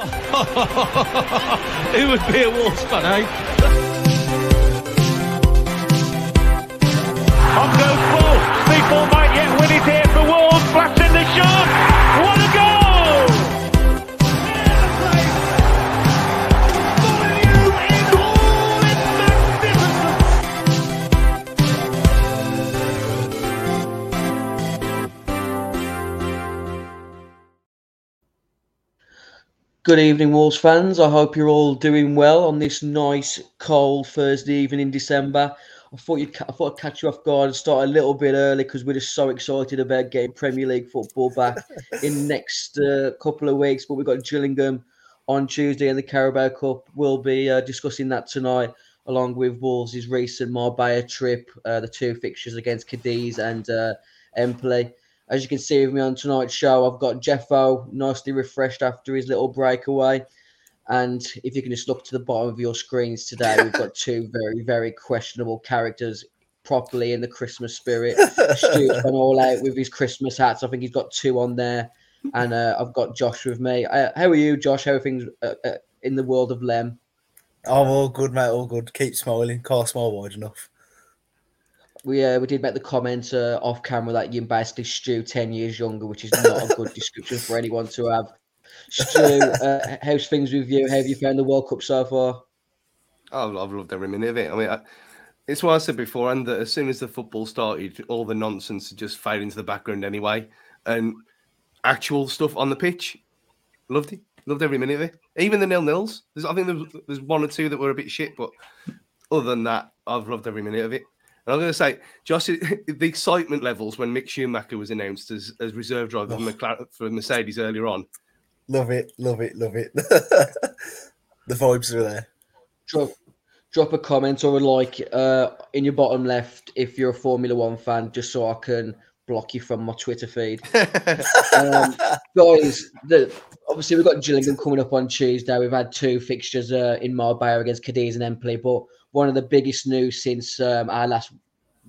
Who would be a Wolves fan, eh? Good evening, Wolves fans. I hope you're all doing well on this nice, cold Thursday evening in December. I thought you'd, I thought I'd catch you off guard and start a little bit early because we're just so excited about getting Premier League football back in the next uh, couple of weeks. But we've got Gillingham on Tuesday and the Carabao Cup. We'll be uh, discussing that tonight, along with Wolves' recent Marbella trip, uh, the two fixtures against Cadiz and uh, Empoli. As you can see with me on tonight's show, I've got Jeffo nicely refreshed after his little breakaway. And if you can just look to the bottom of your screens today, we've got two very, very questionable characters properly in the Christmas spirit. Stuart's gone all out with his Christmas hats. I think he's got two on there. And uh, I've got Josh with me. Uh, how are you, Josh? How are things uh, uh, in the world of Lem? I'm all good, mate. All good. Keep smiling. Can't smile wide enough. We uh, we did make the comment uh, off camera that you're basically Stu ten years younger, which is not a good description for anyone to have. Stu, uh, how's things with you? How have you found the World Cup so far? Oh, I've loved every minute of it. I mean, I, it's what I said before, and that as soon as the football started, all the nonsense just faded into the background anyway. And actual stuff on the pitch, loved it. Loved every minute of it. Even the nil nils. I think there's, there's one or two that were a bit shit, but other than that, I've loved every minute of it. And I'm going to say, Josh, the excitement levels when Mick Schumacher was announced as, as reserve driver for, McLaren, for Mercedes earlier on. Love it. Love it. Love it. the vibes are there. Drop, drop a comment or a like uh, in your bottom left if you're a Formula One fan, just so I can block you from my Twitter feed. um, guys, the, obviously we've got Gillingham coming up on Tuesday. We've had two fixtures uh, in Marbella against Cadiz and Empoli, but one of the biggest news since um, our last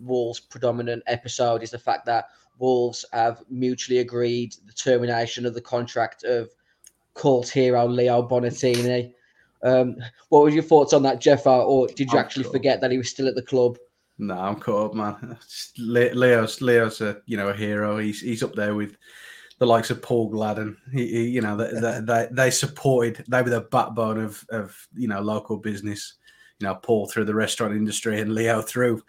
Wolves predominant episode is the fact that Wolves have mutually agreed the termination of the contract of cult hero Leo Bonatini. Um, what were your thoughts on that, Jeff? Or did you I'm actually cool. forget that he was still at the club? No, I'm caught up, man. Le- Leo's Leo's a you know a hero. He's he's up there with the likes of Paul Gladon. He, he you know they, they, they they supported. They were the backbone of of you know local business. You know, Paul through the restaurant industry and Leo through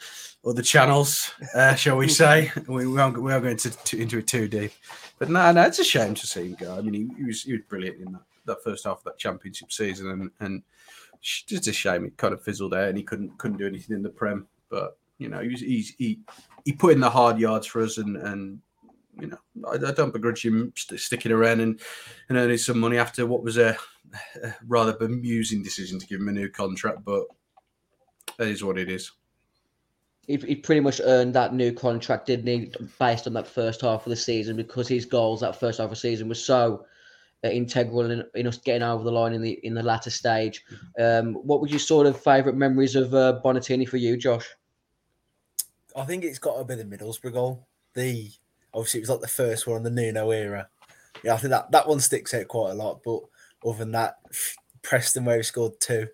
other channels, uh, shall we say? We, we aren't we are going to, into it too deep, but no, no, it's a shame to see him go. I mean, he, he was he was brilliant in that, that first half of that championship season, and and just a shame it kind of fizzled out, and he couldn't couldn't do anything in the prem. But you know, he was, he's he he put in the hard yards for us, and and you know, I, I don't begrudge him st- sticking around and and earning some money after what was a, a rather bemusing decision to give him a new contract, but that is what it is. He, he pretty much earned that new contract, didn't he, based on that first half of the season because his goals that first half of the season was so uh, integral in, in us getting over the line in the in the latter stage. Um, what were your sort of favourite memories of uh, Bonatini for you, Josh? I think it's got to be the Middlesbrough goal. The obviously it was like the first one in the Nuno era. Yeah, I think that that one sticks out quite a lot. But other than that, Preston where he scored two.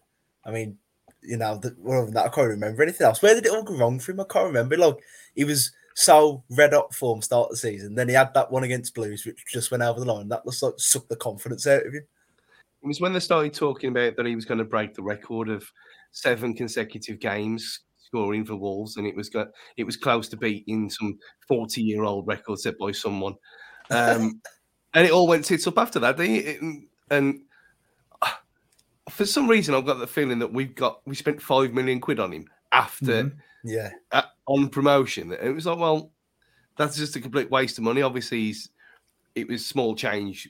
I mean, you know, the, than that, I can't remember anything else. Where did it all go wrong for him? I can't remember. Like he was so red hot form start of the season. Then he had that one against Blues, which just went over the line. That just like sucked the confidence out of him. It was when they started talking about that he was going to break the record of seven consecutive games scoring for Wolves, and it was go- it was close to beating some forty-year-old record set by someone. Um, and it all went tits up after that. didn't it? And, for some reason, I've got the feeling that we've got we spent five million quid on him after Mhm. Yeah, uh, on promotion. And it was like, well, that's just a complete waste of money. Obviously, he's, it was small change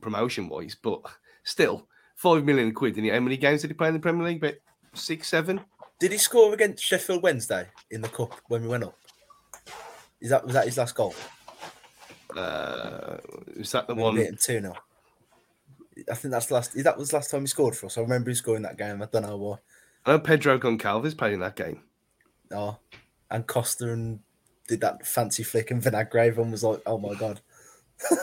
promotion wise, but still, five million quid. And how many games did he play in the Premier League? About six, seven. did he score against Sheffield Wednesday in the cup when we went up? Is that was that his last goal? Uh, was that the one? two 0 I think that's the last. That was the last time he scored for us. I remember him scoring that game. I don't know why. I know Pedro Goncalves played in that game. Oh, and Costa and did that fancy flick, and Vinagre and was like, "Oh my god."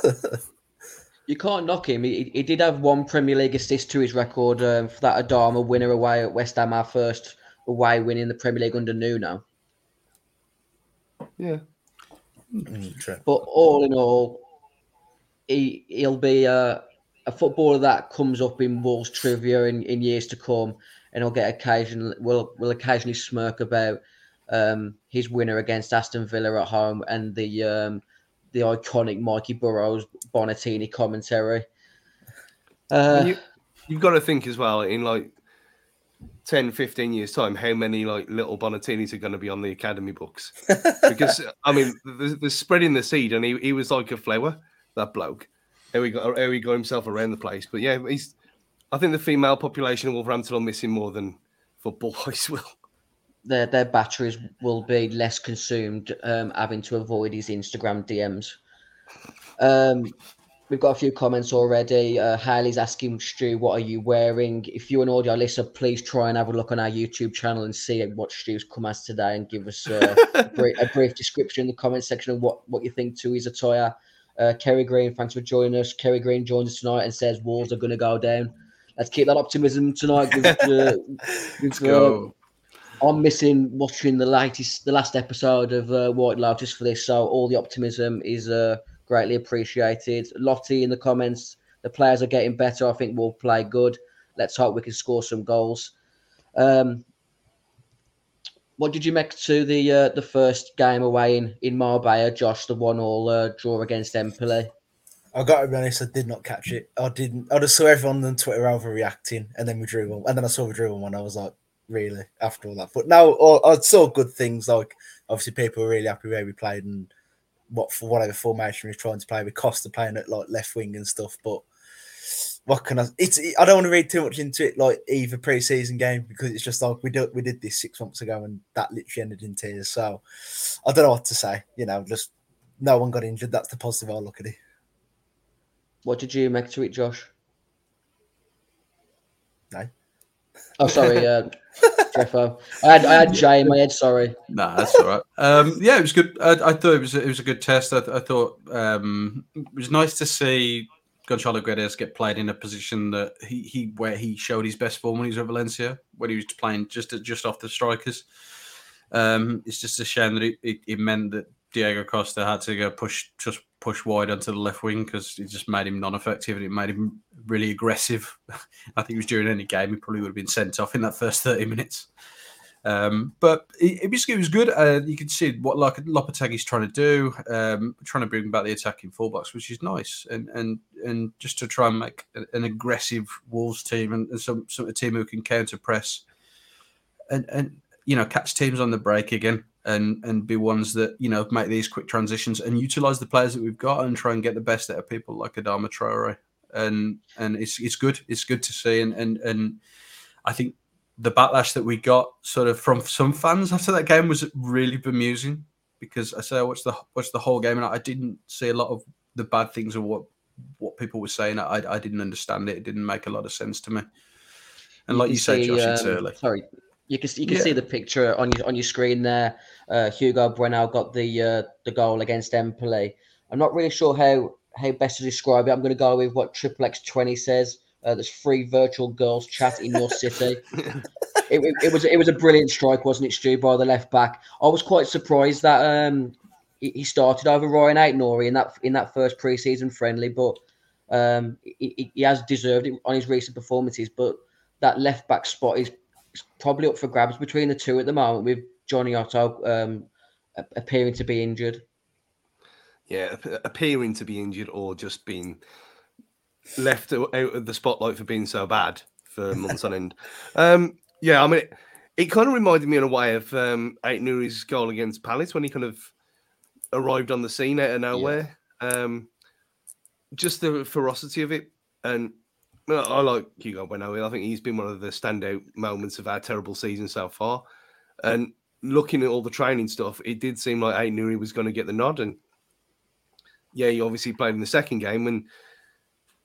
You can't knock him. He, he did have one Premier League assist to his record um, for that Adama winner away at West Ham, our first away win in the Premier League under Nuno. Yeah. Mm, true. But all in all, he he'll be a, a footballer that comes up in Wolves trivia in, in years to come, and I'll get occasional will will occasionally smirk about um, his winner against Aston Villa at home and the um, the iconic Mikey Burrows Bonatini commentary. Uh, you, you've got to think as well in like 10, 15 years' time, how many like little Bonatinis are going to be on the academy books? Because I mean, the, the spreading the seed, and he, he was like a flower, that bloke. How he got how he got himself around the place. But yeah, he's. I think the female population of Wolverhampton will miss him more than football boys will. their their batteries will be less consumed um, having to avoid his Instagram DMs. Um, we've got a few comments already. Uh, Haley's asking Stu, "What are you wearing?" If you're an audio listener, please try and have a look on our YouTube channel and see what Stu's come as today, and give us uh, a, brief, a brief description in the comment section of what what you think to his attire. Uh, Kerry Green, thanks for joining us. Kerry Green joins us tonight and says Wolves are going to go down. Let's keep that optimism tonight. With, uh, with, Let's uh, go. I'm missing watching the latest, the last episode of uh, White Lotus for this, so all the optimism is uh, greatly appreciated. Lottie in the comments, the players are getting better. I think we'll play good. Let's hope we can score some goals. Um, what did you make to the uh, the first game away in in Marbella, Josh? The one all uh, draw against Empoli. I got to be honest, I did not catch it. I didn't. I just saw everyone on Twitter overreacting, and then we drew one, and then I saw we drew one. I was like, really? After all that, but now I saw good things. Like obviously, people were really happy where we played and what for whatever formation we were trying to play. With Costa playing at like left wing and stuff, but what can I? It's I don't want to read too much into it, like either pre-season game because it's just like we did we did this six months ago and that literally ended in tears. So I don't know what to say. You know, just no one got injured. That's the positive I look at it. What did you make to it, Josh? No. Oh, sorry, uh, Jeffo. I had I had Jay in my head. Sorry. Nah, that's all right. Um, yeah, it was good. I, I thought it was it was a good test. I, I thought um, it was nice to see Gonzalo Guedes get played in a position that he, he where he showed his best form when he was at Valencia, when he was playing just just off the strikers. Um, it's just a shame that it, it, it meant that Diego Costa had to go push just push wide onto the left wing because it just made him non-effective and it made him really aggressive. I think it was during any game he probably would have been sent off in that first thirty minutes. Um, but it, it was it was good. Uh, you can see what like Lopetegui's trying to do, um, trying to bring back the attacking fullbacks, which is nice, and and and just to try and make an aggressive Wolves team and, and some some a team who can counter press, and and you know catch teams on the break again, and and be ones that you know make these quick transitions and utilize the players that we've got and try and get the best out of people like Adama Traore, and and it's it's good. It's good to see, and and and I think the backlash that we got sort of from some fans after that game was really bemusing because I say I watched the watched the whole game and I didn't see a lot of the bad things or what what people were saying. I I didn't understand it. It didn't make a lot of sense to me. And like you see, Josh, it's um, early. Sorry, you can you can Yeah. see the picture on your on your screen there. Uh, Hugo Bueno got the uh, the goal against Empoli. I'm not really sure how how best to describe it. I'm going to go with what Triple X Twenty says. Uh, there's free virtual girls chat in your city. it, it, it was it was a brilliant strike, wasn't it, Stu, by the left back? I was quite surprised that um he, he started over Rayan Ait Nouri in that in that first preseason friendly, but um he, he- he has deserved it on his recent performances. But that left back spot is, is probably up for grabs between the two at the moment, with Jonny Otto um appearing to be injured. yeah, appearing to be injured or just being left out of the spotlight for being so bad for months on end. Um, yeah, I mean, it, it kind of reminded me in a way of um, Ait Nouri's goal against Palace when he kind of arrived on the scene out of nowhere. Um, just the ferocity of it, and I like Hugo Bueno. I think he's been one of the standout moments of our terrible season so far. And looking at all the training stuff, it did seem like Ait Nouri was going to get the nod, and yeah, he obviously played in the second game. And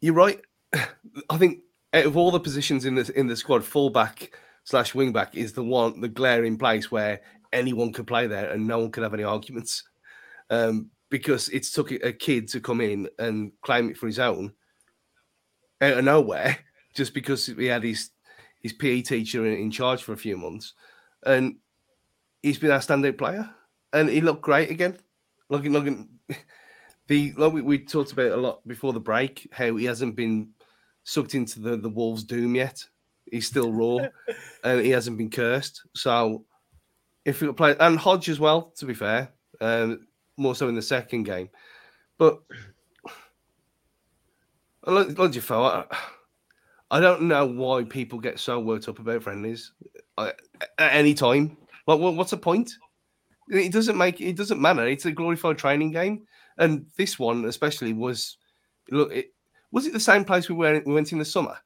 you're right. I think out of all the positions in the in the squad, fullback slash wingback is the one the glaring place where anyone could play there and no one could have any arguments. Um, because it's took a a kid to come in and claim it for his own out of nowhere just because he had his his PE teacher in, in charge for a few months, and he's been our standout player, and he looked great again. Looking, looking, the like we, we talked about a lot before the break, how he hasn't been sucked into the the Wolves' doom yet. He's still raw, and he hasn't been cursed. So, if we play and Hodge as well, to be fair, um, more so in the second game, but. Lodgefo, I, I don't know why people get so worked up about friendlies uh, at any time. Like, what, what's the point? It doesn't make it doesn't matter. It's a glorified training game, and this one especially was. Look, it, was it the same place we went we went in the summer?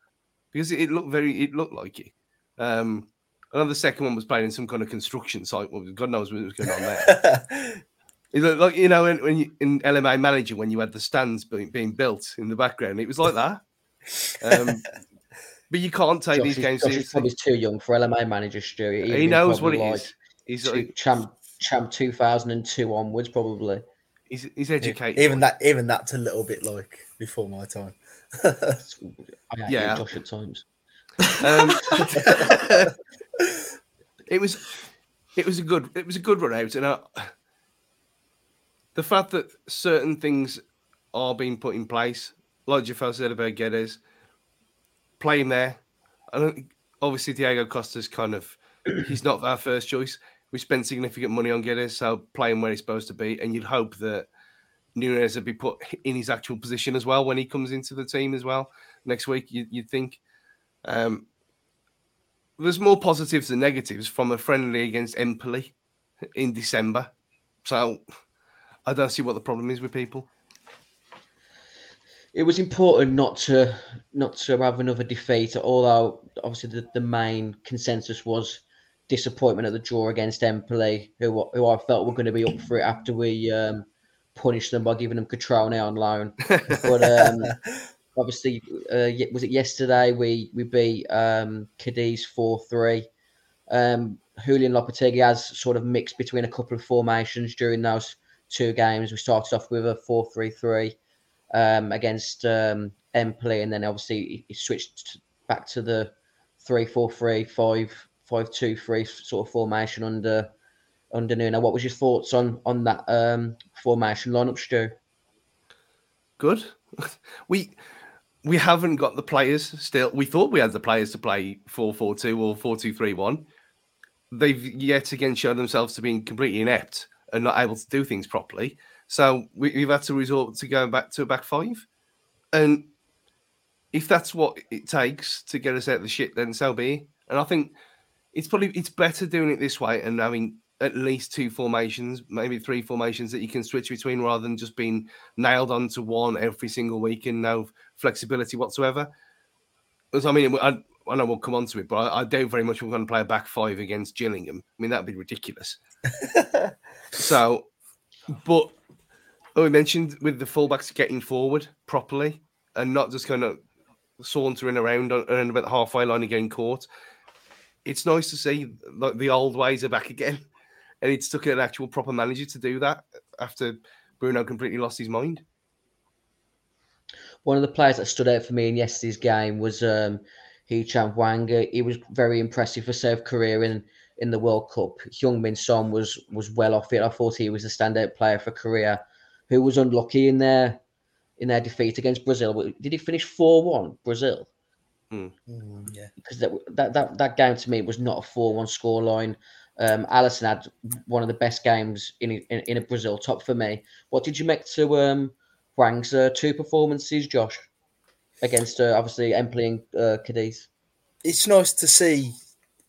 Because it, it looked very it looked like it. Um, the second one was playing in some kind of construction site. Well, God knows what was going on there. It looked like you know when, when you, in LMA Manager when you had the stands being, being built in the background, it was like that. Um, but you can't take Josh these is- games Josh seriously. probably too young for LMA manager, Stuart. He'd He knows what it like is. He's two- like, champ, champ 2002 onwards, probably. He's, he's educated. even that, even that's a little bit like before my time. I hate Yeah. Josh at times. Um, it was it was a good it was a good run out, and I, the fact that certain things are being put in place, like Jafel said about Guedes, playing there. I don't think- obviously Diego Costa's kind of he's not our first choice. We spent significant money on Guedes, so playing where he's supposed to be, and you'd hope that Nunes would be put in his actual position as well when he comes into the team as well next week. You, you'd think. Um, there's more positives than negatives from a friendly against Empoli in December. So I don't see what the problem is with people. It was important not to not to have another defeat, although obviously the, the main consensus was disappointment at the draw against Empoli, who who I felt were going to be up for it after we um, punished them by giving them Cutrone on loan. But um, obviously, uh, was it yesterday we we beat um, Cadiz four three. Um, Julen Lopetegui has sort of mixed between a couple of formations during those two games. We started off with a four three three um, against um, Empoli, and then obviously he, he switched back to the three four three five five two three sort of formation under under Nuno. What was your thoughts on on that um, formation lineup, Stu? Good. we we haven't got the players still. We thought we had the players to play 4-4-2 or 4-2-3-1. They've yet again shown themselves to be completely inept and not able to do things properly. So we, we've had to resort to going back to a back five. And if that's what it takes to get us out of the shit, then so be. And I think it's probably it's better doing it this way and having at least two formations, maybe three formations that you can switch between rather than just being nailed onto one every single week and no flexibility whatsoever. Because I mean, I, I know we'll come on to it, but I, I doubt very much we're going to play a back five against Gillingham. I mean, that'd be ridiculous. so, but oh, we mentioned with the fullbacks getting forward properly and not just kind of sauntering around on, around about the halfway line and getting caught. It's nice to see like the old ways are back again, and it's took an actual proper manager to do that after Bruno completely lost his mind. One of the players that stood out for me in yesterday's game was um, Hee-Chan Wanga. He was very impressive for South Korea in, in the World Cup. Heung-Min Son was was well off it. I thought he was the standout player for Korea, who was unlucky in their in their defeat against Brazil. Did he finish four one Brazil? Mm, yeah. Because that, that that that game to me was not a four one scoreline. Um, Alisson had one of the best games in, in in a Brazil top for me. What did you make to um, Hwang's uh, two performances, Josh, against uh, obviously Empoli and uh, Cadiz? it's nice to see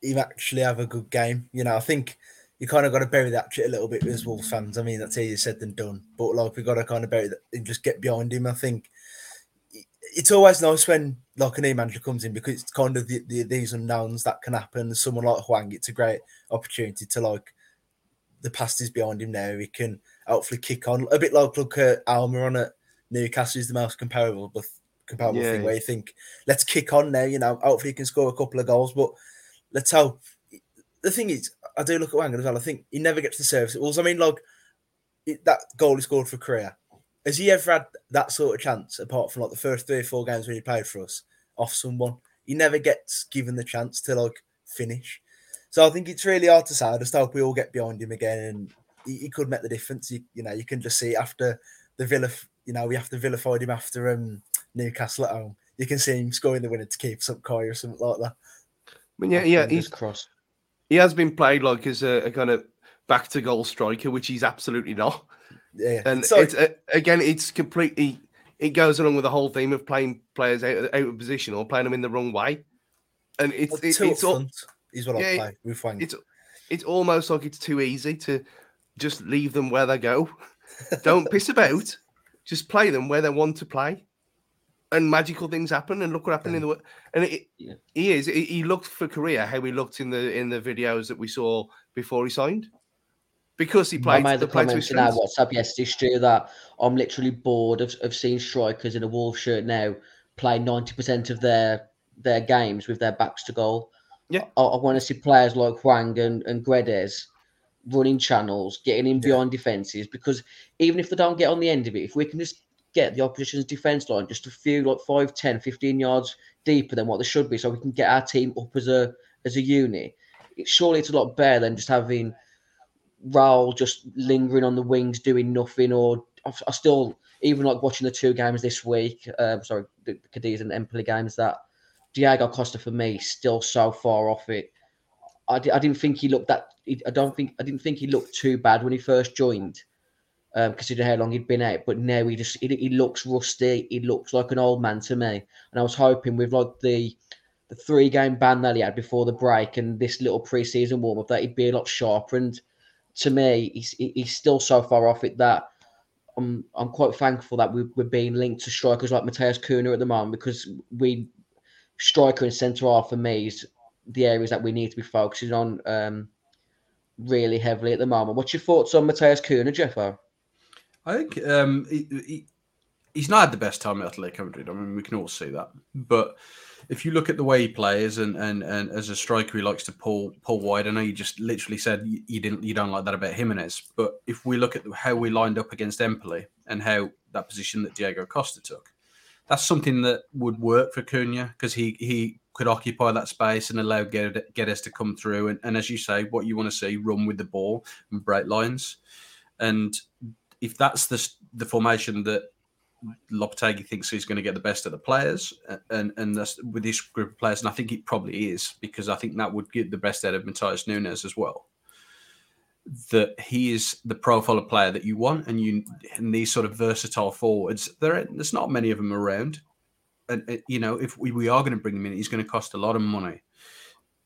him actually have a good game. You know, I think you kind of got to bury that shit a little bit as Wolves fans. I mean, that's easier said than done. But like, we got to kind of bury that and just get behind him. I think it's always nice when like a new manager comes in because it's kind of the, the, these unknowns that can happen. Someone like Hwang, it's a great opportunity to like the past is behind him now. He can hopefully kick on a bit like look at Almiron at Newcastle is the most comparable, but comparable Yeah, thing yeah. where you think let's kick on now. You know, hopefully he can score a couple of goals, but let's hope. The thing is, I do look at Hwang as well. I think he never gets the service. Was, I mean, like it, that goal he scored for Korea. Has he ever had that sort of chance apart from like the first three or four games when he played for us off someone? He never gets given the chance to like finish. So I think it's really hard to say. I just hope we all get behind him again, and he, he could make the difference. You, you know, you can just see after the Villa, you know, we have to vilified him after um, Newcastle at home. You can see him scoring the winner to keep some Kai or something like that. I mean, yeah, yeah, he's crossed. he has been played like as a, a kind of back to goal striker, which he's absolutely not. Yeah, And so it's uh, again, it's completely. It goes along with the whole theme of playing players out, of- out of position or playing them in the wrong way, and it's like it, two it's all, is what I play with Hwang. it's it's almost like it's too easy to just leave them where they go. Don't piss about. Just play them where they want to play, and magical things happen. And look what happened in the wo- and it, Yeah. he is. He, he looked for Korea how he looked in the in the videos that we saw before he signed, because he I played made the play to his comment in our strengths. WhatsApp yesterday, Stu, that I'm literally bored of, of seeing strikers in a Wolves shirt now play 90% of their their games with their backs to goal. Yeah. I, I want to see players like Hwang and, and Guedes running channels, getting in Yeah. behind defences, because even if they don't get on the end of it, if we can just get the opposition's defence line just a few, like 5, 10, 15 yards deeper than what they should be, so we can get our team up as a as a unit, it, surely it's a lot better than just having Raul just lingering on the wings doing nothing or I, still even like watching the two games this week um sorry the Cadiz and Empoli games that Diego Costa for me still so far off it. I, I didn't think he looked that I don't think I didn't think he looked too bad when he first joined um considering how long he'd been out but now he just he, he looks rusty he looks like an old man to me. And I was hoping with like the the three game ban that he had before the break and this little preseason warm up that he'd be a lot sharper and to me, he's he's still so far off it that I'm I'm quite thankful that we, we're being linked to strikers like Matheus Cunha at the moment because we striker and centre half for me is the areas that we need to be focusing on um, really heavily at the moment. What's your thoughts on Matheus Cunha, Jeffo? I think um, he's not had the best time at Atletico Madrid. I mean, we can all see that. But if you look at the way he plays and, and, and as a striker, he likes to pull pull wide. I know you just literally said you, you didn't you don't like that about Jimenez. But if we look at how we lined up against Empoli and how that position that Diego Costa took, that's something that would work for Cunha because he he could occupy that space and allow Guedes to come through. And, and as you say, what you want to see, run with the ball and break lines. And if that's the the formation that Lopetegui thinks he's going to get the best of the players, and and that's with this group of players, and I think it probably is because I think that would get the best out of Matheus Nunes as well. That he is the profile of player that you want, and you and these sort of versatile forwards. There, there's not many of them around, and uh, you know if we, we are going to bring him in, he's going to cost a lot of money,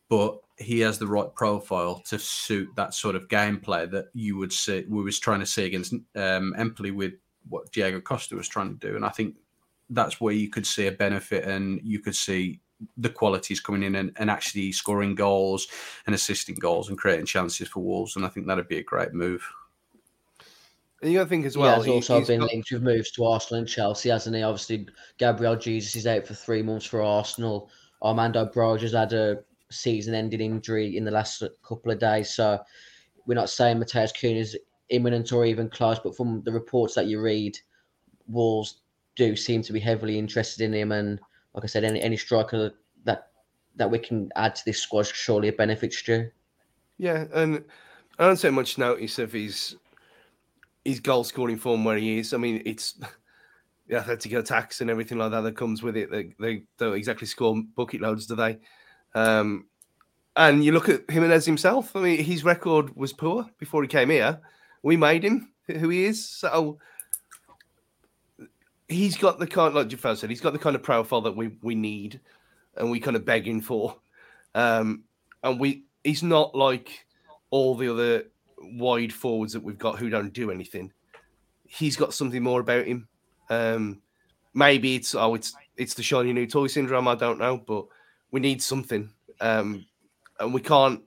but he has the right profile to suit that sort of gameplay that you would see. We was trying to see against um, Empoli with what Diego Costa was trying to do. And I think that's where you could see a benefit and you could see the qualities coming in and, and actually scoring goals and assisting goals and creating chances for Wolves. And I think that'd be a great move. And you got to think as He well. has he- also he's been got- linked with moves to Arsenal and Chelsea, hasn't he? Obviously, Gabriel Jesus is out for three months for Arsenal. Armando Broja's had a season-ending injury in the last couple of days, so we're not saying Matheus Cunha is imminent or even close. But from the reports that you read, Wolves do seem to be heavily interested in him, and like I said, any any striker that that we can add to this squad surely a benefit, Stu. Yeah, and I don't take much notice of his his goal scoring form where he is. I mean, it's the athletic attacks and everything like that that comes with it. They, they don't exactly score bucket loads, do they? Um, and you look at Jimenez himself. I mean, his record was poor before he came here. We made him who he is. So he's got the kind, like Jafar said, he's got the kind of profile that we we need, and we kind of begging for. Um, and we, he's not like all the other wide forwards that we've got who don't do anything. He's got something more about him. Um, maybe it's oh, it's it's the shiny new toy syndrome. I don't know, but we need something. Um, and we can't.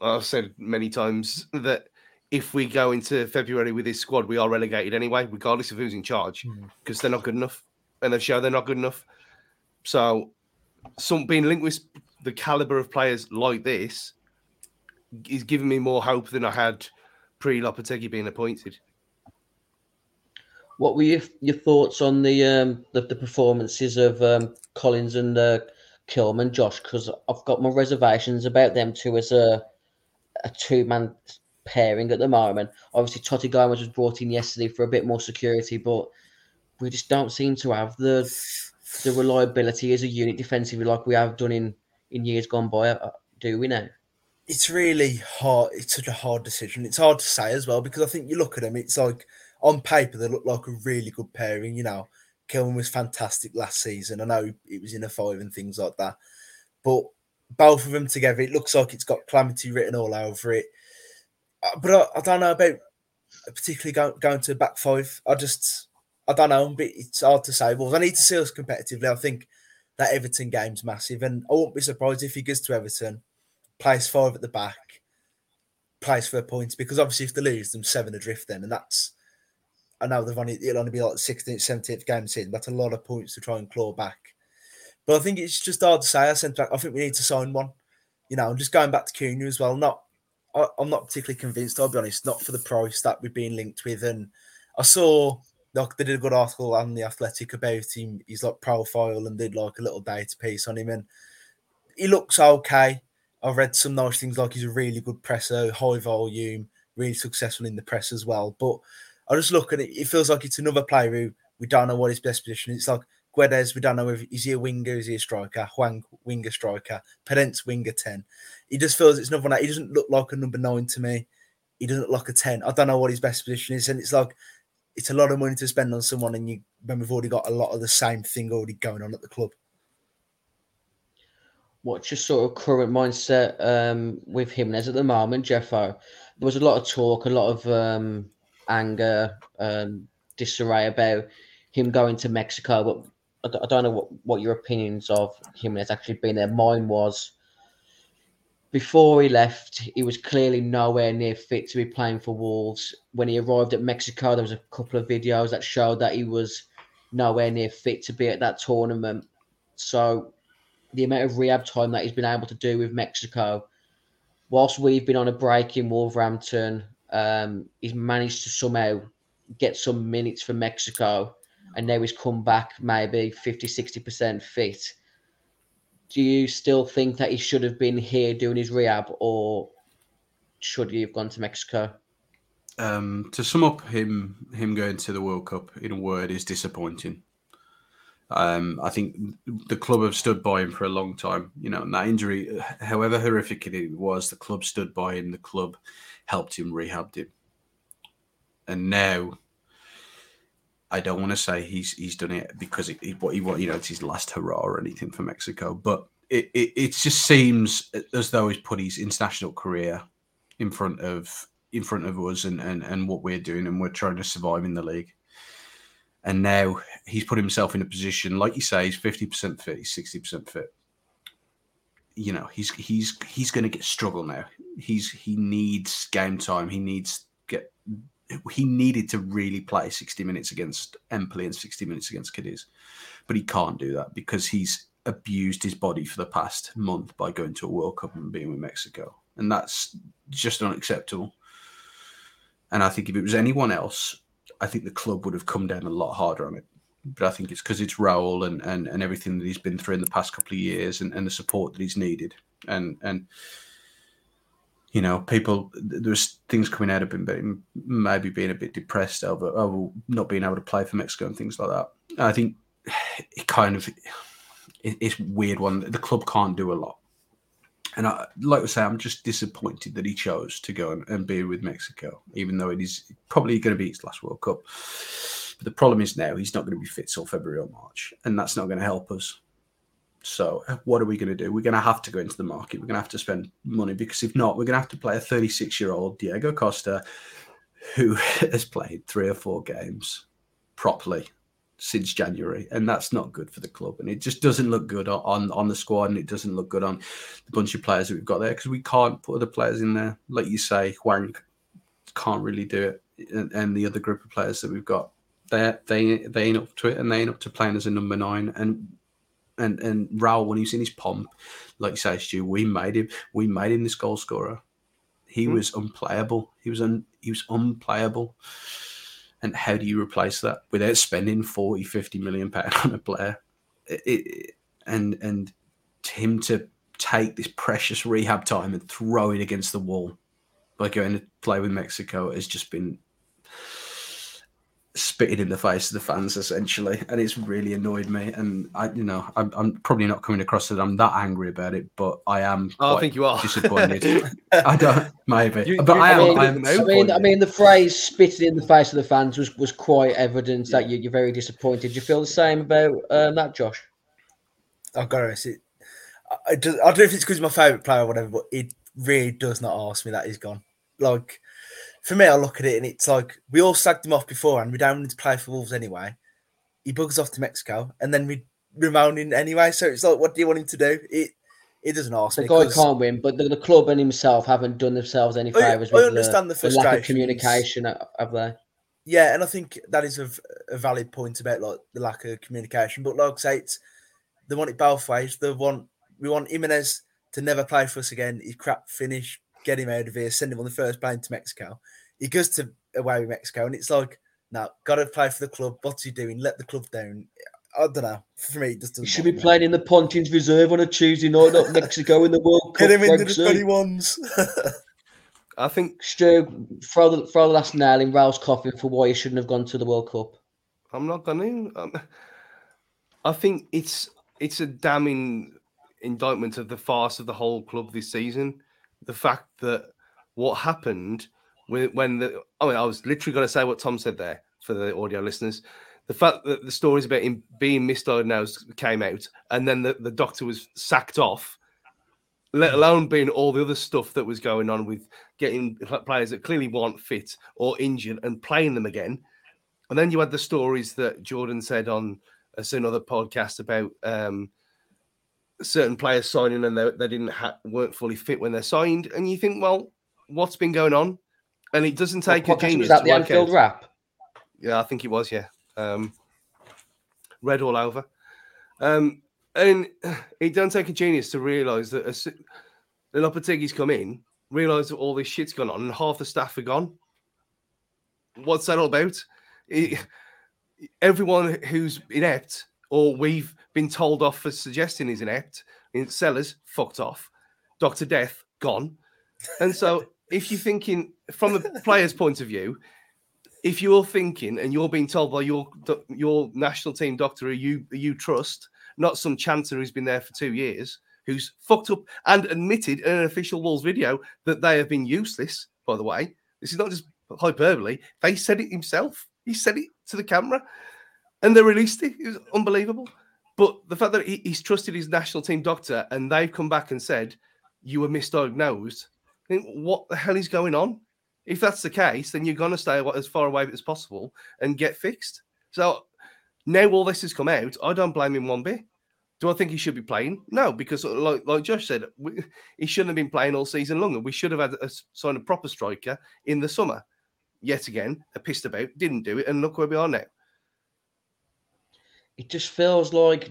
I've said many times that if we go into February with this squad, we are relegated anyway, regardless of who's in charge, because they're not good enough, and they've shown they're not good enough. So, some being linked with the caliber of players like this is giving me more hope than I had pre Lopetegui being appointed. What were your, your thoughts on the um the, the performances of um, Collins and uh, Kilman, Josh? Because I've got my reservations about them two as a a two man pairing at the moment. Obviously, Toti Gomes was brought in yesterday for a bit more security, but we just don't seem to have the the reliability as a unit defensively like we have done in in years gone by. uh, Do we now? it's really hard. It's such a hard decision. It's hard to say as well because I think you look at them. It's like on paper they look like a really good pairing. You know, Kilman was fantastic last season. I know it was in a five and things like that, but both of them together, it looks like it's got calamity written all over it. Uh, But I, I don't know about particularly go, going to back five. I just I don't know. It's hard to say. Well, I need to see us competitively. I think that Everton game's massive, and I won't be surprised if he goes to Everton plays five at the back, plays for points because obviously if they lose them seven adrift then, and that's I know they've only it'll only be like 16th, 17th game season. That's a lot of points to try and claw back. But I think it's just hard to say. I back. I think we need to sign one. You know, and just going back to Cunha as well. Not, I, I'm not particularly convinced. I'll be honest. Not for the price that we've been linked with. And I saw like they did a good article on the Athletic about him. He's like profile and did like a little data piece on him, and he looks okay. I've read some nice things like he's a really good presser, high volume, really successful in the press as well. But I just look at it, it feels like it's another player who we don't know what his best position is. It's like Guedes, we don't know if is he a winger, is he a striker, Hwang winger striker, Podence winger 10. He just feels it's another one he doesn't look like a number nine to me. He doesn't look like a 10. I don't know what his best position is. And it's like it's a lot of money to spend on someone and you when we've already got a lot of the same thing already going on at the club. What's your sort of current mindset um, with Jimenez at the moment, Jeffo? There was a lot of talk, a lot of um, anger, um, disarray about him going to Mexico. But I don't know what, what your opinions of Jimenez actually been there. Mine was before he left, he was clearly nowhere near fit to be playing for Wolves. When he arrived at Mexico, there was a couple of videos that showed that he was nowhere near fit to be at that tournament. So the amount of rehab time that he's been able to do with Mexico, whilst we've been on a break in Wolverhampton, um, he's managed to somehow get some minutes for Mexico, and now he's come back maybe 50, 60% fit. Do you still think that he should have been here doing his rehab, or should he have gone to Mexico? Um, to sum up him him going to the World Cup in a word is disappointing. Um, I think the club have stood by him for a long time. You know, and that injury, however horrific it was, the club stood by him. The club helped him, rehabbed him, and now I don't want to say he's he's done it because what he what you know it's his last hurrah or anything for Mexico, but it, it it just seems as though he's put his international career in front of in front of us and and, and what we're doing, and we're trying to survive in the league. And now he's put himself in a position, like you say, he's fifty percent fit, he's sixty percent fit. You know, he's he's he's going to get struggle now. He's he needs game time. He needs get. He needed to really play sixty minutes against Empoli and sixty minutes against Cadiz, but he can't do that because he's abused his body for the past month by going to a World Cup and being with Mexico, and that's just unacceptable. And I think if it was anyone else, I think the club would have come down a lot harder on it. But I think it's because it's Raul and, and, and everything that he's been through in the past couple of years and, and the support that he's needed. And and you know, people there's things coming out of him maybe being a bit depressed over oh not being able to play for Mexico and things like that. I think it kind of it, it's weird one. The club can't do a lot. And I, like I say, I'm just disappointed that he chose to go and, and be with Mexico, even though it is probably going to be his last World Cup. But the problem is now he's not going to be fit till February or March, and that's not going to help us. So, what are we going to do? We're going to have to go into the market. We're going to have to spend money because if not, we're going to have to play a 36 year old Diego Costa who has played three or four games properly since January, and that's not good for the club. And it just doesn't look good on on the squad, and it doesn't look good on the bunch of players that we've got there because we can't put other players in there, like you say. Hwang can't really do it, and, and the other group of players that we've got, they they they ain't up to it, and they ain't up to playing as a number nine. And and and Raul, when he was in his pomp, like you say, Stu, we made him, we made him this goal scorer. He Hmm. was unplayable. He was un, he was unplayable And how do you replace that without spending 40, 50 million pound on a player? It, it, and and him to take this precious rehab time and throw it against the wall by going to play with Mexico has just been spitting in the face of the fans essentially, and it's really annoyed me. And I, you know, I'm, I'm probably not coming across that I'm that angry about it, but I am. Oh, I think you are disappointed. I don't, maybe, You- but you- I am. I mean, I I am mean, I mean, the phrase "spitting in the face of the fans" was, was quite evidence that you, you're very disappointed. Do you feel the same about um, that, Josh? I've got to honest, it. I, I, just, I don't know if it's because my favourite player or whatever, but it really does not ask me that he's gone. Like, for me, I look at it and it's like we all sacked him off before and we don't want to play for Wolves anyway. He bugs off to Mexico and then we remound him anyway. So it's like, what do you want him to do? It it doesn't ask The me. guy can't win, but the, the club and himself haven't done themselves any favors I with understand the, the the lack of communication, uh, have they? Yeah, and I think that is a valid point about like the lack of communication. But like I say, it's they want it both ways. They want we want Jimenez to never play for us again. He's crap finish, get him out of here, send him on the first plane to Mexico. He goes to away with Mexico, and it's like, no, gotta play for the club. What's he doing? Let the club down. I don't know. For me, it just. He should be me. playing in the Pontins Reserve on a Tuesday night, not Mexico in the World Cup. Get him into the C. twenty ones. I think Stu, throw the, throw the last nail in Ralph's coffin for why he shouldn't have gone to the World Cup. I'm not going to. Um, I think it's it's a damning indictment of the farce of the whole club this season. The fact that what happened when, when the I mean I was literally going to say what Tom said there for the audio listeners. The fact that the stories about him being misdiagnosed came out, and then the, the doctor was sacked off, let alone being all the other stuff that was going on with getting players that clearly weren't fit or injured and playing them again. And then you had the stories that Jordan said on a certain other podcast about um, certain players signing and they, they didn't ha- weren't fully fit when they're signed. And you think, well, what's been going on? And it doesn't take What a genius was that to the Anfield out. rap? Yeah, I think it was. Yeah, um, red all over. Um, and it don't take a genius to realise that the Lopetegui's come in, realise that all this shit's gone on, and half the staff are gone. What's that all about? It- everyone who's inept, or we've been told off for suggesting is inept, in Sellars fucked off, Doctor Death gone, and so if you're thinking from a player's point of view, if you're thinking and you're being told by your your national team doctor who you who you trust, not some chancer who's been there for two years, who's fucked up and admitted in an official Wolves video that they have been useless. By the way, this is not just hyperbole. They said it himself. He said it to the camera, and they released it. It was unbelievable. But the fact that he, he's trusted his national team doctor and they've come back and said you were misdiagnosed. I think, what the hell is going on? If that's the case, then you're going to stay as far away as possible and get fixed. So now all this has come out, I don't blame him one bit. Do I think he should be playing? No, because uh, like like Josh said, we, he shouldn't have been playing all season long, and we should have had a signed a proper striker in the summer. Yet again, a pissed about, didn't do it, and look where we are now. It just feels like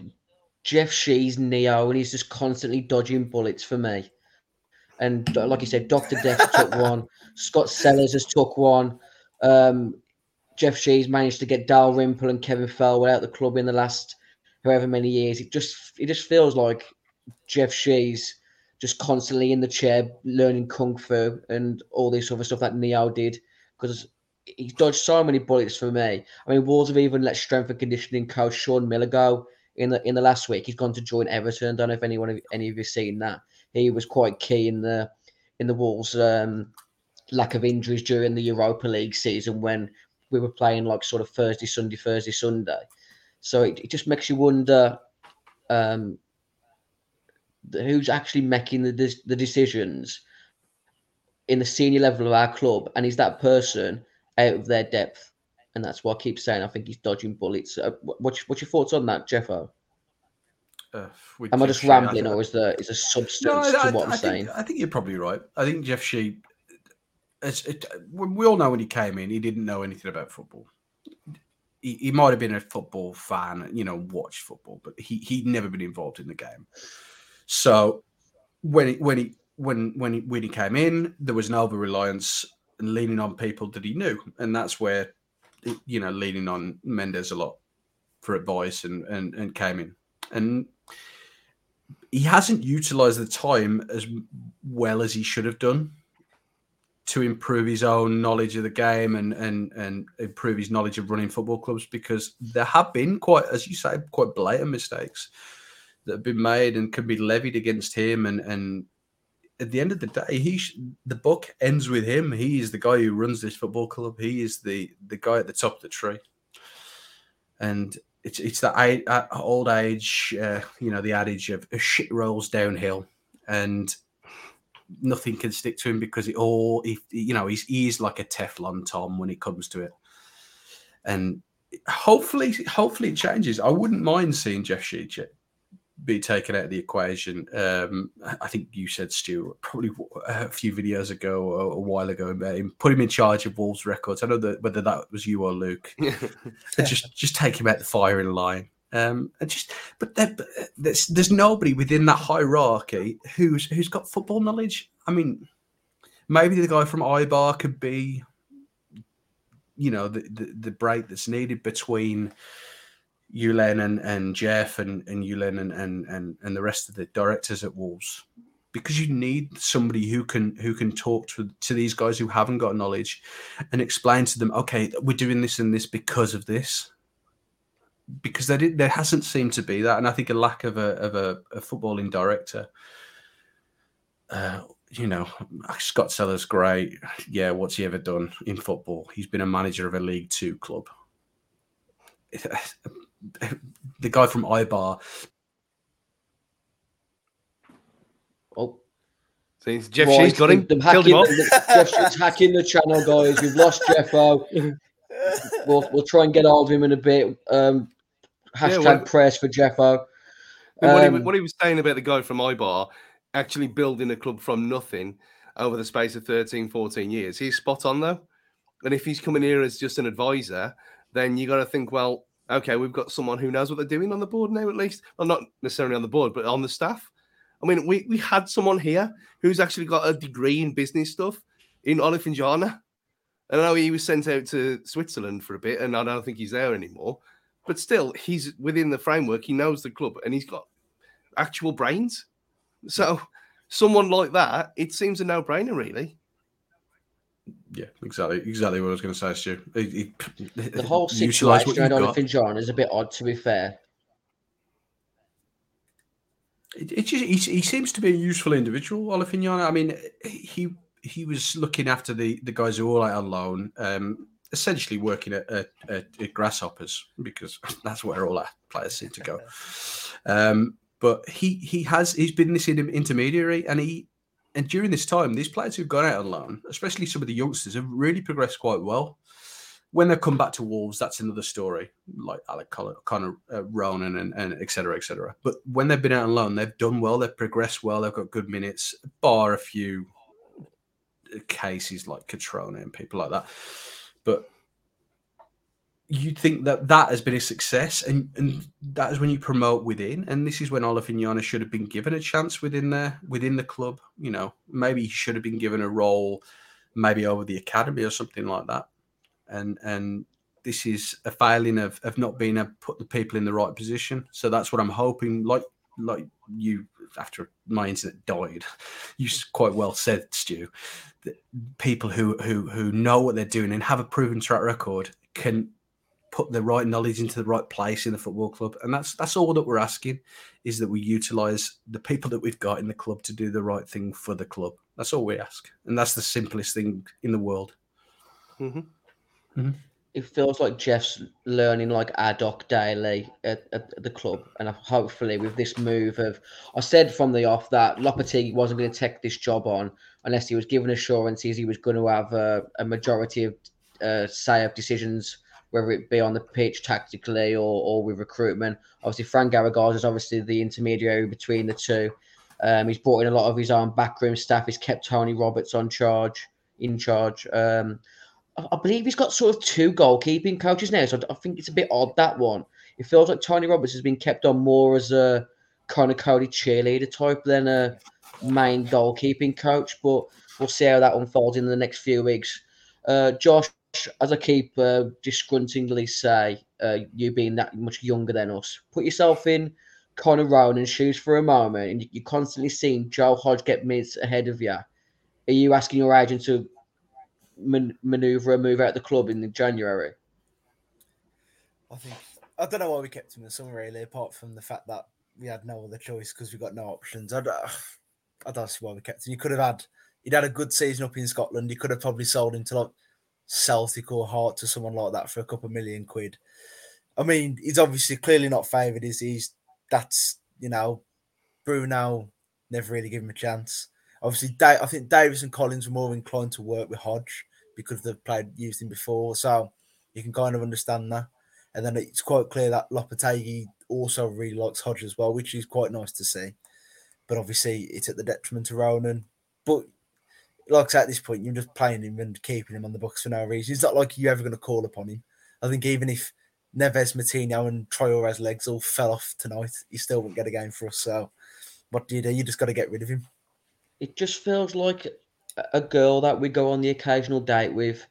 Jeff Shi's Neo, and he's just constantly dodging bullets for me. And like you said, Doctor Death took one. Scott Sellars has took one. Um, Jeff Shi's managed to get Dalrymple and Kevin Thelwell out the club in the last however many years. It just it just feels like Jeff Shi's just constantly in the chair learning kung fu and all this other stuff that Neo did because he's dodged so many bullets for me. I mean, Wolves have even let strength and conditioning coach Sean Miller go in the in the last week. He's gone to join Everton. Don't know if anyone of any of you seen that. He was quite key in the in the Wolves' um, lack of injuries during the Europa League season when we were playing like sort of Thursday, Sunday, Thursday, Sunday. So it, it just makes you wonder um, who's actually making the the decisions in the senior level of our club, and is that person out of their depth? And that's why I keep saying I think he's dodging bullets. Uh, what's, what's your thoughts on that, Jeffo? Uh, Am I just Shea, I rambling, think- or is there is a substance No, I, to I- what I'm I saying? think, I think you're probably right. I think Jeff Shi, it's, it, we all know when he came in, he didn't know anything about football. He, he might have been a football fan, you know, watched football, but he he'd never been involved in the game. So when he, when he when when he, when he came in, there was an over reliance and leaning on people that he knew, and that's where you know, leaning on Mendes a lot for advice and and and came in. And he hasn't utilized the time as well as he should have done to improve his own knowledge of the game and and and improve his knowledge of running football clubs because there have been quite as you say quite blatant mistakes that have been made and can be levied against him and and at the end of the day he sh- the book ends with him. He is the guy who runs this football club. He is the the guy at the top of the tree. And it's it's that old age uh, you know the adage of a shit rolls downhill and nothing can stick to him because it all, you know, he's he's like a Teflon Tom when it comes to it, and hopefully, hopefully it changes. I wouldn't mind seeing Jeff Shi be taken out of the equation. Um, I think you said Stu probably a few videos ago or a while ago about him put him in charge of Wolves records. I know that whether that was you or Luke, just just take him out the firing line. Um, and just, but there, there's there's nobody within that hierarchy who's who's got football knowledge. I mean, maybe the guy from Eibar could be, you know, the the, the break that's needed between Julen and, and Jeff and and and, and and and the rest of the directors at Wolves, because you need somebody who can who can talk to to these guys who haven't got knowledge, and explain to them, okay, we're doing this and this because of this because there there hasn't seemed to be that, and I think a lack of a of a, a footballing director. Uh, you know, Scott Sellars great. Yeah, what's he ever done in football? He's been a manager of a League Two club. The guy from Eibar. Oh, See, Jeff right, Shi's got him. Them hacking, him the, Jeff Shi's hacking the channel, guys. We've lost Jeffo. We'll, we'll try and get hold of him in a bit. Um, Hashtag yeah, well, press for Jeffo. Um, what, he, what, he, was saying about the guy from Eibar actually building a club from nothing over the space of 13, 14 years, he's spot on though. And if he's coming here as just an advisor, then you got to think, well, okay, we've got someone who knows what they're doing on the board now, at least. Well, not necessarily on the board, but on the staff. I mean, we, we had someone here who's actually got a degree in business stuff in Olofinjana. I know he was sent out to Switzerland for a bit, and I don't think he's there anymore. But still, he's within the framework. He knows the club and he's got actual brains. So, someone like that, it seems a no brainer, really. Yeah, exactly, exactly what I was going to say, Stu. He, he, the whole situation going on in Finjan is a bit odd, to be fair. It, it just, he, he, seems to be a useful individual, Olofinjana. I mean, he he was looking after the the guys who were all out on loan. Um, essentially working at, at, at, Grasshoppers because that's where all our players seem to go. Um, but he he has he's been this intermediary, and he and during this time, these players who've gone out on loan, especially some of the youngsters, have really progressed quite well. When they come back to Wolves, that's another story, like Alec Connor, uh, Ronan, and, and et cetera, et cetera. But when they've been out on loan, they've done well, they've progressed well, they've got good minutes, bar a few cases like Cutrone and people like that. But you think that that has been a success, and and that is when you promote within, and this is when Olofinjana should have been given a chance within there within the club. You know, maybe he should have been given a role, maybe over the academy or something like that. And and this is a failing of of not being able to put the people in the right position. So that's what I'm hoping. Like like you after my internet died, you quite well said, Stu, that people who who who know what they're doing and have a proven track record can put the right knowledge into the right place in the football club, and that's that's all that we're asking is that we utilize the people that we've got in the club to do the right thing for the club. That's all we ask, and that's the simplest thing in the world. Mm-hmm. Mm-hmm it feels like Jeff's learning like ad hoc daily at, at, the club, and hopefully with this move of, I said from the off that Lopetegui wasn't going to take this job on unless he was given assurances he was going to have a, a majority of uh, say of decisions, whether it be on the pitch tactically or, or with recruitment. Obviously, Fran Garagarza is obviously the intermediary between the two. Um, he's brought in a lot of his own backroom staff. He's kept Tony Roberts on charge, in charge. Um, I believe he's got sort of two goalkeeping coaches now, so I think it's a bit odd that one. It feels like Tony Roberts has been kept on more as a kind of Coady cheerleader type than a main goalkeeping coach, but we'll see how that unfolds in the next few weeks. Uh, Josh, as I keep uh, disgruntlingly say, uh, you being that much younger than us, put yourself in Connor Ronan's shoes for a moment, and you're constantly seeing Joe Hodge get minutes ahead of you. Are you asking your agent to man- maneuver a move out the club in January? I think I don't know why we kept him in the summer really, apart from the fact that we had no other choice because we got no options. I don't, I don't see why we kept him. You could have had he'd had a good season up in Scotland. You could have probably sold him to like Celtic or Heart to someone like that for a couple million quid. I mean, he's obviously clearly not favoured. Is he's that's you know, Bruno never really give him a chance. Obviously, I think Davis and Collins were more inclined to work with Hodge because they've played used him before, so you can kind of understand that. And then it's quite clear that Lopetegui also really likes Hodge as well, which is quite nice to see. But obviously, it's at the detriment of Ronan. But like at this point, you're just playing him and keeping him on the books for no reason. It's not like you're ever going to call upon him. I think even if Neves, Moutinho, and Traore's legs all fell off tonight, he still wouldn't get a game for us. So, what do you do? You just got to get rid of him. It just feels like a girl that we go on the occasional date with,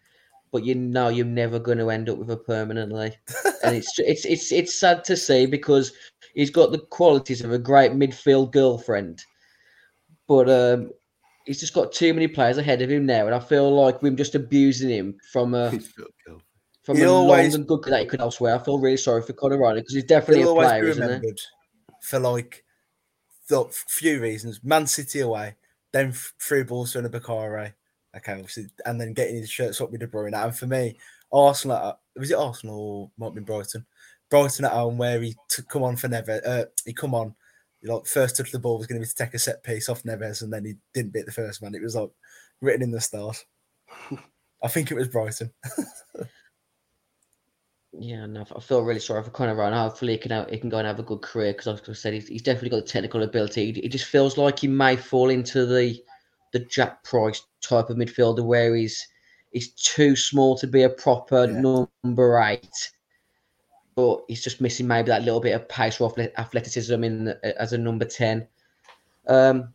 but you know you're never going to end up with her permanently. and it's it's it's it's sad to see because he's got the qualities of a great midfield girlfriend, but um, he's just got too many players ahead of him now, and I feel like we're just abusing him from a from He a always- long and good that he could elsewhere. I feel really sorry for Connor Ronan because he's definitely He'll a player, be isn't he? remembered for like the few reasons. Man City away, then f- through balls to Bakare. Okay, obviously, and then getting his shirt swapped with De Bruyne. And for me, Arsenal, at, was it Arsenal or might have been Brighton? Brighton at home, where he took come on for never, Uh, he come on, you know, first touch of the ball was going to be to take a set piece off Neves, and then he didn't beat the first man. It was like written in the stars. I think it was Brighton. Yeah, no, I feel really sorry for Connor Ronan. Hopefully, he can have, he can go and have a good career because, like I said, he's, he's definitely got the technical ability. He, he just feels like he may fall into the the Jack Price type of midfielder where he's he's too small to be a proper Yeah. number eight, but he's just missing maybe that little bit of pace or athle- athleticism in as a number ten. Um,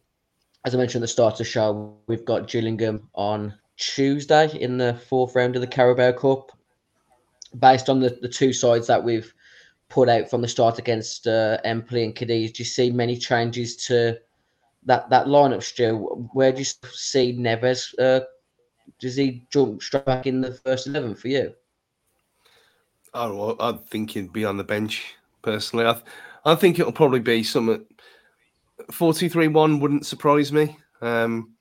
as I mentioned at the start of the show, we've got Gillingham on Tuesday in the fourth round of the Carabao Cup based on the, the two sides that we've put out from the start against uh, Empoli and Cadiz, do you see many changes to that that lineup, Stu? Where do you see Neves? Uh, does he jump straight back in the first eleven for you? I think he'd be on the bench personally. I, th- I think it'll probably be some four two three one wouldn't surprise me. Um,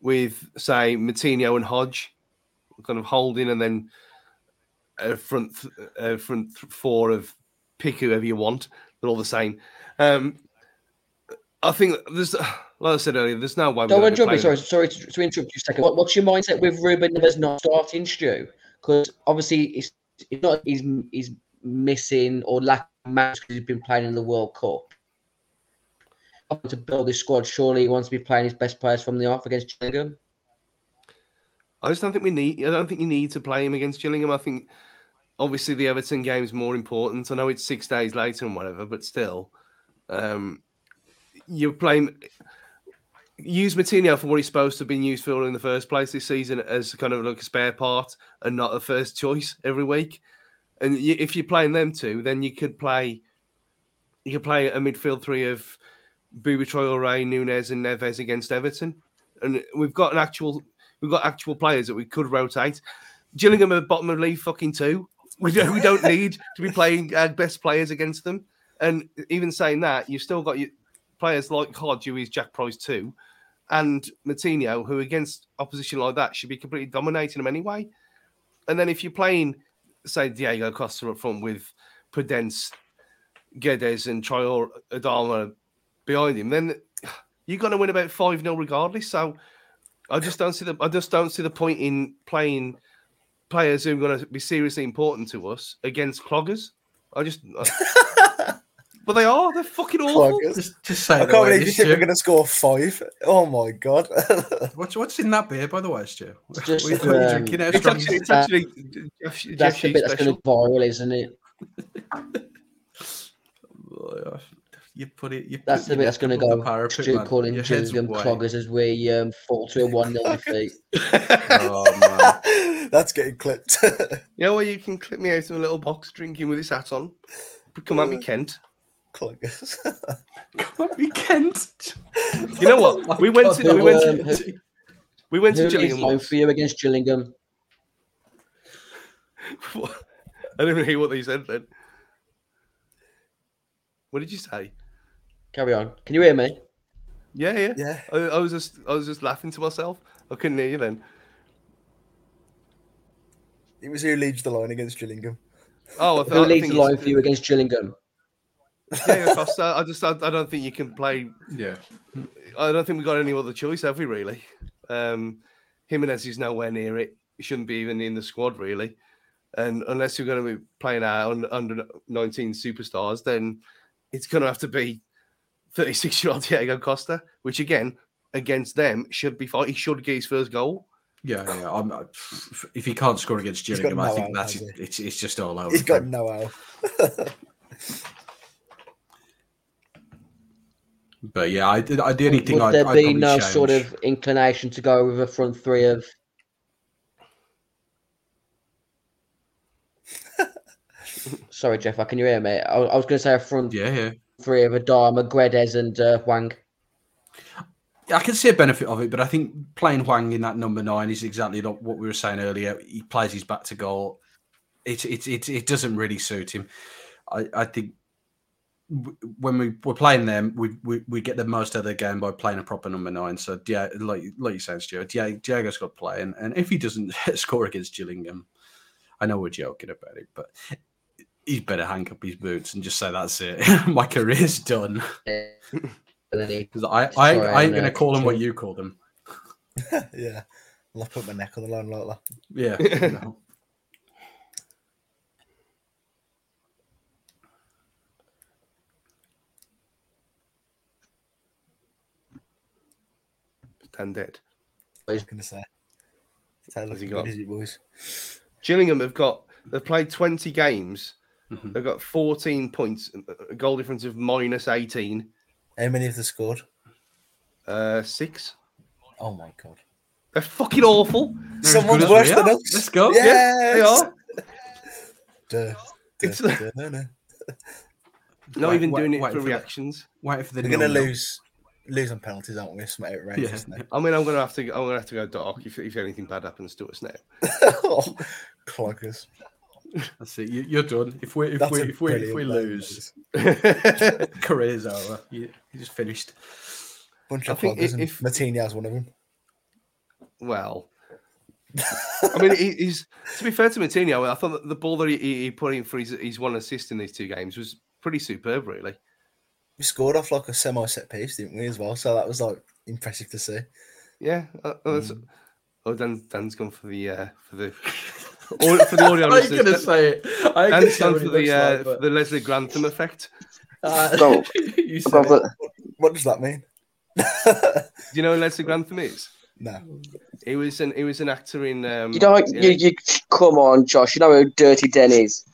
with say Moutinho and Hodge, kind of holding, and then a front th- uh, front th- four of pick whoever you want. They're all the same. Um, I think there's, like I said earlier, there's no way. we're Don't interrupt me. Sorry, sorry to, to interrupt you a second. What, what's your mindset with Ruben Neves not starting, Stu? Because obviously it's, it's not he's he's missing or lacking match because he's been playing in the World Cup. To build his squad, surely he wants to be playing his best players from the off against Gillingham. I just don't think we need. I don't think you need to play him against Gillingham. I think obviously the Everton game is more important. I know it's six days later and whatever, but still, um, you're playing. Use Moutinho for what he's supposed to have been used for in the first place this season as kind of like a spare part and not a first choice every week. And if you're playing them two, then you could play. You could play a midfield three of Bubi Ray, Nunes, and Neves against Everton, and we've got an actual we've got actual players that we could rotate. Gillingham are bottom of the league fucking two. We don't, we don't need to be playing our best players against them. And even saying that, you've still got your players like Hodge, who is Jack Price too, and Moutinho, who against opposition like that should be completely dominating them anyway. And then if you're playing, say, Diego Costa up front with Podence, Guedes, and Traore Adama behind him, then you're going to win about 5 0 regardless. So I just don't see the I just don't see the point in playing players who are going to be seriously important to us against cloggers. I just, I- but they are. They're fucking awful. Cloggers. Just, just say I can't way believe it you think we're going to score five. Oh my god! What's what's in that beer, by the way, Stu? Just, what are you um, drinking? How It's actually, is it's it? actually Jeff, Jeff That's the Shi's bit that's going special. to viral, isn't it? Oh, yeah. You put it. You That's put the bit that's going to go. the parapet, Stu man. calling Your head's Gillingham cloggers as we um, fall to a 1 0 defeat. Oh man. That's getting clipped. you know where you can clip me out in a little box drinking with his hat on. Come at me, Kent. Cloggers. we Kent. You know what? We went to we went um, to who- we went to is Gillingham. known for you against Gillingham? I didn't even hear what they said then. What did you say? Carry on. Can you hear me? Yeah, yeah. yeah. I, I was just I was just laughing to myself. I couldn't hear you then. It was who leads the line against Gillingham. Oh, I Who thought, I leads think the line it's- for you against Gillingham? Yeah, yeah, Costa. I just I, I don't think you can play. Yeah. I don't think we got any other choice, have we? Really? Um, Jimenez is nowhere near it. He shouldn't be even in the squad, really. And unless you're going to be playing our un- under 19 superstars, then it's going to have to be 36 year old Diego Costa, which again against them should be fine. He should get his first goal. Yeah, yeah. I'm, if he can't score against He's got Gillingham, I think out, that's it. It's, it's just all over. He's got no out. But yeah, I, did- I the only thing Would I'd, there I'd be no change- sort of inclination to go with a front three of Sorry, Jeff. Can you hear me? I, I was going to say a front Yeah, yeah. three of Adama, Guedes, and uh, Hwang. I can see a benefit of it, but I think playing Hwang in that number nine is exactly like what we were saying earlier. He plays his back to goal. It it it, it doesn't really suit him. I, I think w- when we we're playing them, we, we we get the most out of the game by playing a proper number nine. So yeah, like like you said, Stuart, Dia- Diego's got to play, and, and if he doesn't score against Gillingham, I know we're joking about it, but he's better hang up his boots and just say that's it. My career's done. And then he- Because I, I, I ain't going to uh, call them what you call them. yeah. I'll put my neck on the line like that. Yeah. you know. Stand dead. I was going to say. Taylor, Has he got? is it, boys? Gillingham have got they've played 20 games. Mhm. They've got 14 points, a goal difference of minus 18, How many have they scored? uh, six. Oh my god. They're fucking awful. as Someone's worse than are. us. Let's go. Yes! They are. Duh, duh, It's- duh, no, no. Not Wait- even wait- doing it wait for for the- reactions. Wait for the We're going to nil-nil. lose lose on penalties, aren't we? Some outrageous Yeah. I mean, I'm gonna have to. I'm gonna have to go dark if, if anything bad happens to us now. oh, cloggers. That's it. You, you're done. If we if That's we if we if we lose, career's over. You, you just finished. Bunch of cloggers, and if- Martinez's one of them. well, I mean, he's to be fair to Martino, I thought that the ball that he, he put in for his, his one assist in these two games was pretty superb, really. We scored off like a semi set piece, didn't we, as well? So that was like impressive to see. Yeah. Uh, uh, Mm. Oh, Dan, Dan's gone for the uh, for the au- for the audio. I ain't listeners. gonna say it. I ain't gonna gone for the uh, like, but- the Leslie Grantham effect. Uh, Go. you said it. for- What does that mean? Do you know who Leslie Grantham is? no. He was an he was an actor in. Um, You don't. You, you come on, Josh. You know who Dirty Den is.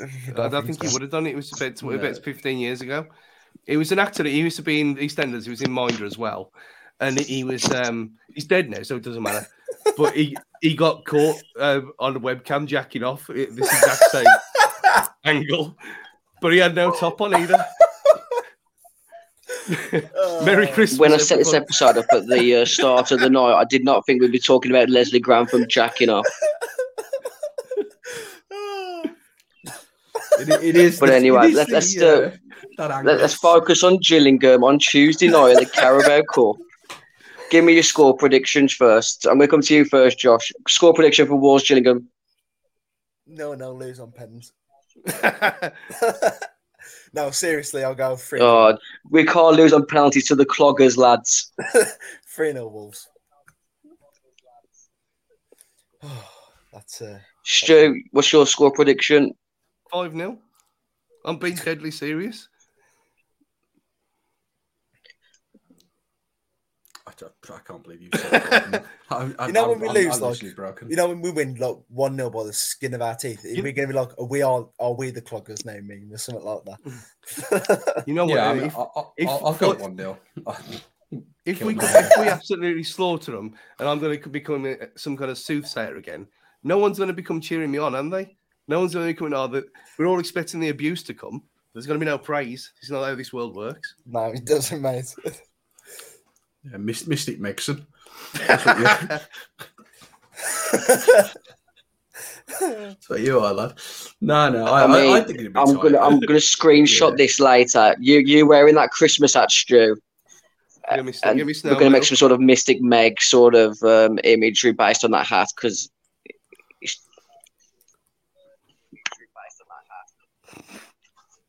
I don't think he would have done it. It was about, No. about 15 years ago. He was an actor. He used to be in EastEnders. He was in Minder as well. And he was, um, he's dead now, so it doesn't matter. But he, he got caught um, on the webcam jacking off at this exact same angle. But he had no top on either. Merry Christmas. When I set this episode up at the uh, start of the night, I did not think we'd be talking about Leslie Grantham jacking off. It, it is. But the- anyway, is let- the, let's, uh, uh. Let, us focus on Gillingham on Tuesday night at the Carabao Cup. Give me your score predictions first. I'm going to come to you first, Josh. Score prediction for Wolves Gillingham. No, no, lose on pens. no, seriously, I'll go 3 Oh, we can't lose on penalties to the cloggers, lads. 3 0 Wolves. That's uh, Stu, what's your score prediction? 5 0. I'm being deadly serious. I I can't believe you said that. I'm, I'm, You know when I'm- we I'm- lose, I'm like, broken. You know when we win like one 0 by the skin of our teeth, are we going to be like, are we are are we the cloggers now, meme or something like that? You know what? yeah, I mean, if, I, I, if- I'll, I'll go one nil. if we if we absolutely slaughter them, and I'm going to become a- some kind of soothsayer again, no one's going to become cheering me on, are they? No one's going to be coming. Oh, that we're all expecting the abuse to come. There's going to be no praise. It's not how this world works. no, it doesn't, mate. Yeah, Myst- Mystic Mixon. That's what you, that's what you are, lad. No, no, I, I I, mean, I think it'd be I'm tight. gonna I'm gonna screenshot Yeah. this later. You you wearing that Christmas hat, Stu? Give me, and we're going to make some sort of Mystic Meg sort of um, imagery based on that hat because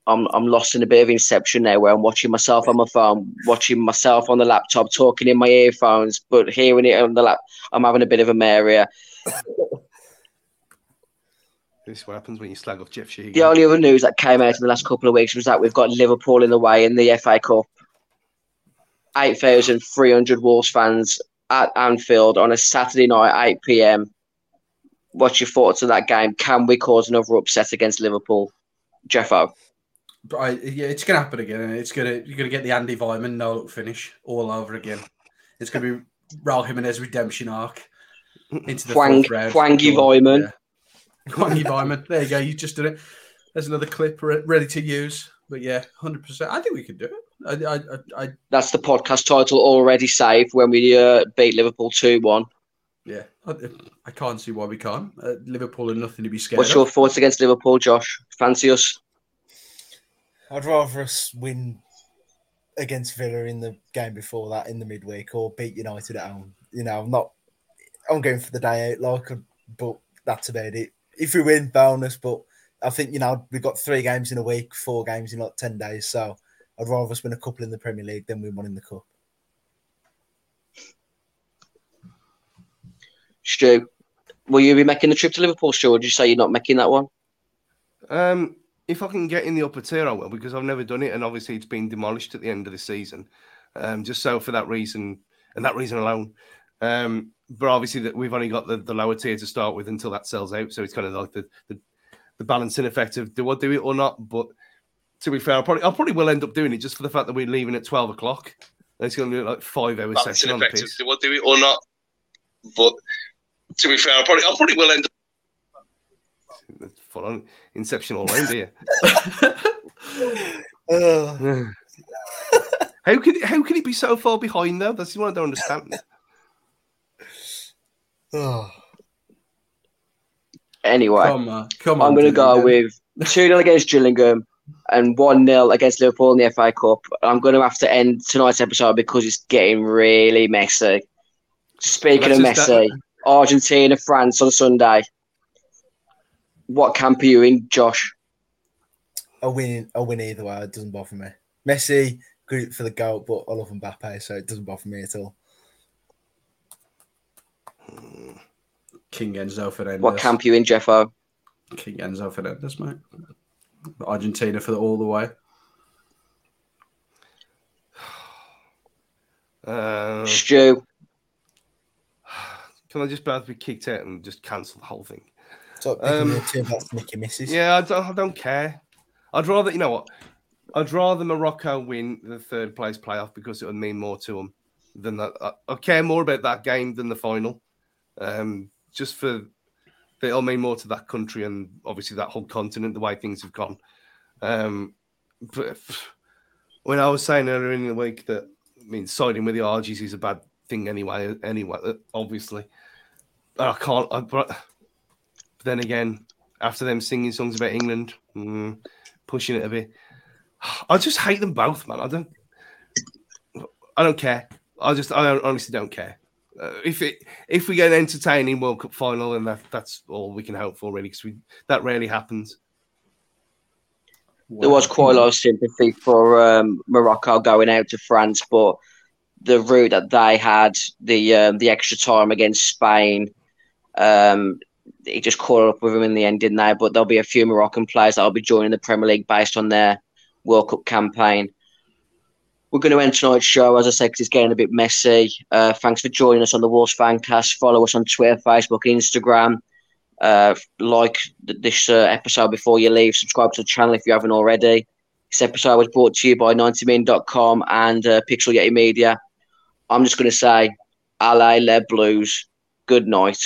I'm I'm lost in a bit of inception now where I'm watching myself on my phone, watching myself on the laptop, talking in my earphones, but hearing it on the lap. I'm having a bit of a here. This is what happens when you slag off Jeff Sheehan. The only other news that came out in the last couple of weeks was that we've got Liverpool in the way in the FA Cup. 8,300 Wolves fans at Anfield on a Saturday night, 8 pm. What's your thoughts on that game? Can we cause another upset against Liverpool? Jeffo. But I, yeah, it's going to happen again. and It's going to you're going to get the Andy Weimann no look finish all over again. It's going to be Raul Jimenez redemption arc into the Hwang- fourth round. Hwangy Go on, Weimann. yeah. Hwangy Weimann. There you go. You just did it. There's another clip re- ready to use. But yeah, hundred percent. I think we can do it. I, I, I, That's the podcast title already saved when we uh, beat Liverpool 2 1. Yeah. I, I can't see why we can't. Uh, Liverpool are nothing to be scared What's of. your thoughts against Liverpool, Josh? Fancy us? I'd rather us win against Villa in the game before that in the midweek or beat United at home. You know, I'm not. I'm going for the day out, like, but that's about it. If we win, bonus. But I think you know we've got three games in a week, four games in like ten days. So I'd rather us win a couple in the Premier League than win one in the cup. Stu, will you be making the trip to Liverpool, Stu, or did you say you're not making that one? Um, if I can get in the upper tier, I will because I've never done it, and obviously it's been demolished at the end of the season. Um, just so for that reason and that reason alone. Um, but obviously that we've only got the, the lower tier to start with until that sells out, so it's kind of like the the, the balancing effect of do I do it or not. But to be fair, I probably I probably will end up doing it just for the fact that we're leaving at twelve o'clock. It's going to be like five hour session on the pitch. Do I do it or not? But to be fair, I probably I probably will end up. That's full on Inception all round here. Uh, How could it, how could it be so far behind though? That's what I don't understand. oh. Anyway, Come on, come on. I'm going to go with 2 0 against Gillingham and 1 0 against Liverpool in the FA Cup. I'm going to have to end tonight's episode because it's getting really messy. Speaking Well, of that's just messy, Argentina, France on Sunday. What camp are you in, Josh? I win. I win either way. It doesn't bother me. Messi, good for the goal, but I love Mbappe, so it doesn't bother me at all. King Enzo Fernandez. What camp are you in, Jeffo? King Enzo Fernandez, mate. Argentina for the all the way. Uh, Stu, can I just both be kicked out and just cancel the whole thing? So Um, turn back Mickey Misses. Yeah, I don't, I don't care. I'd rather, you know what? I'd rather Morocco win the third place playoff because it would mean more to them than that. I, I care more about that game than the final. Um, just for it'll mean more to that country and obviously that whole continent, the way things have gone. Um, but when I was saying earlier in the week that I mean siding with the Argies is a bad thing anyway, anyway, obviously. But I can't. I, but, then again, after them singing songs about England, mm, pushing it a bit, I just hate them both, man. I don't. I don't care. I just, I don't, honestly don't care. Uh, if it, if we get an entertaining World Cup final, and that that's all we can hope for, really, because that rarely happens. there was quite a lot of sympathy for um, Morocco going out to France, but the route that they had, the um, the extra time against Spain, um, it just caught up with them in the end, didn't they? But there'll be a few Moroccan players that'll be joining the Premier League based on their World Cup campaign. we're going to end tonight's show, as I said, because it's getting a bit messy. Uh, thanks for joining us on the Wolves Fancast. Follow us on Twitter, Facebook, Instagram. Uh, like th- this uh, episode before you leave. Subscribe to the channel if you haven't already. This episode was brought to you by 90min.com and uh, Pixel Yeti Media. I'm just going to say, LA Le Blues. Good night.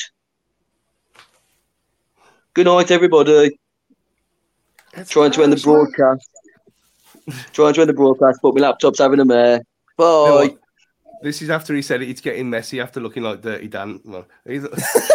Good night, everybody. Trying to end the broadcast. Trying to end the broadcast, but my laptop's having a mare. Bye. This is after he said it, it's getting messy after looking like Dirty Dan. Well, he's-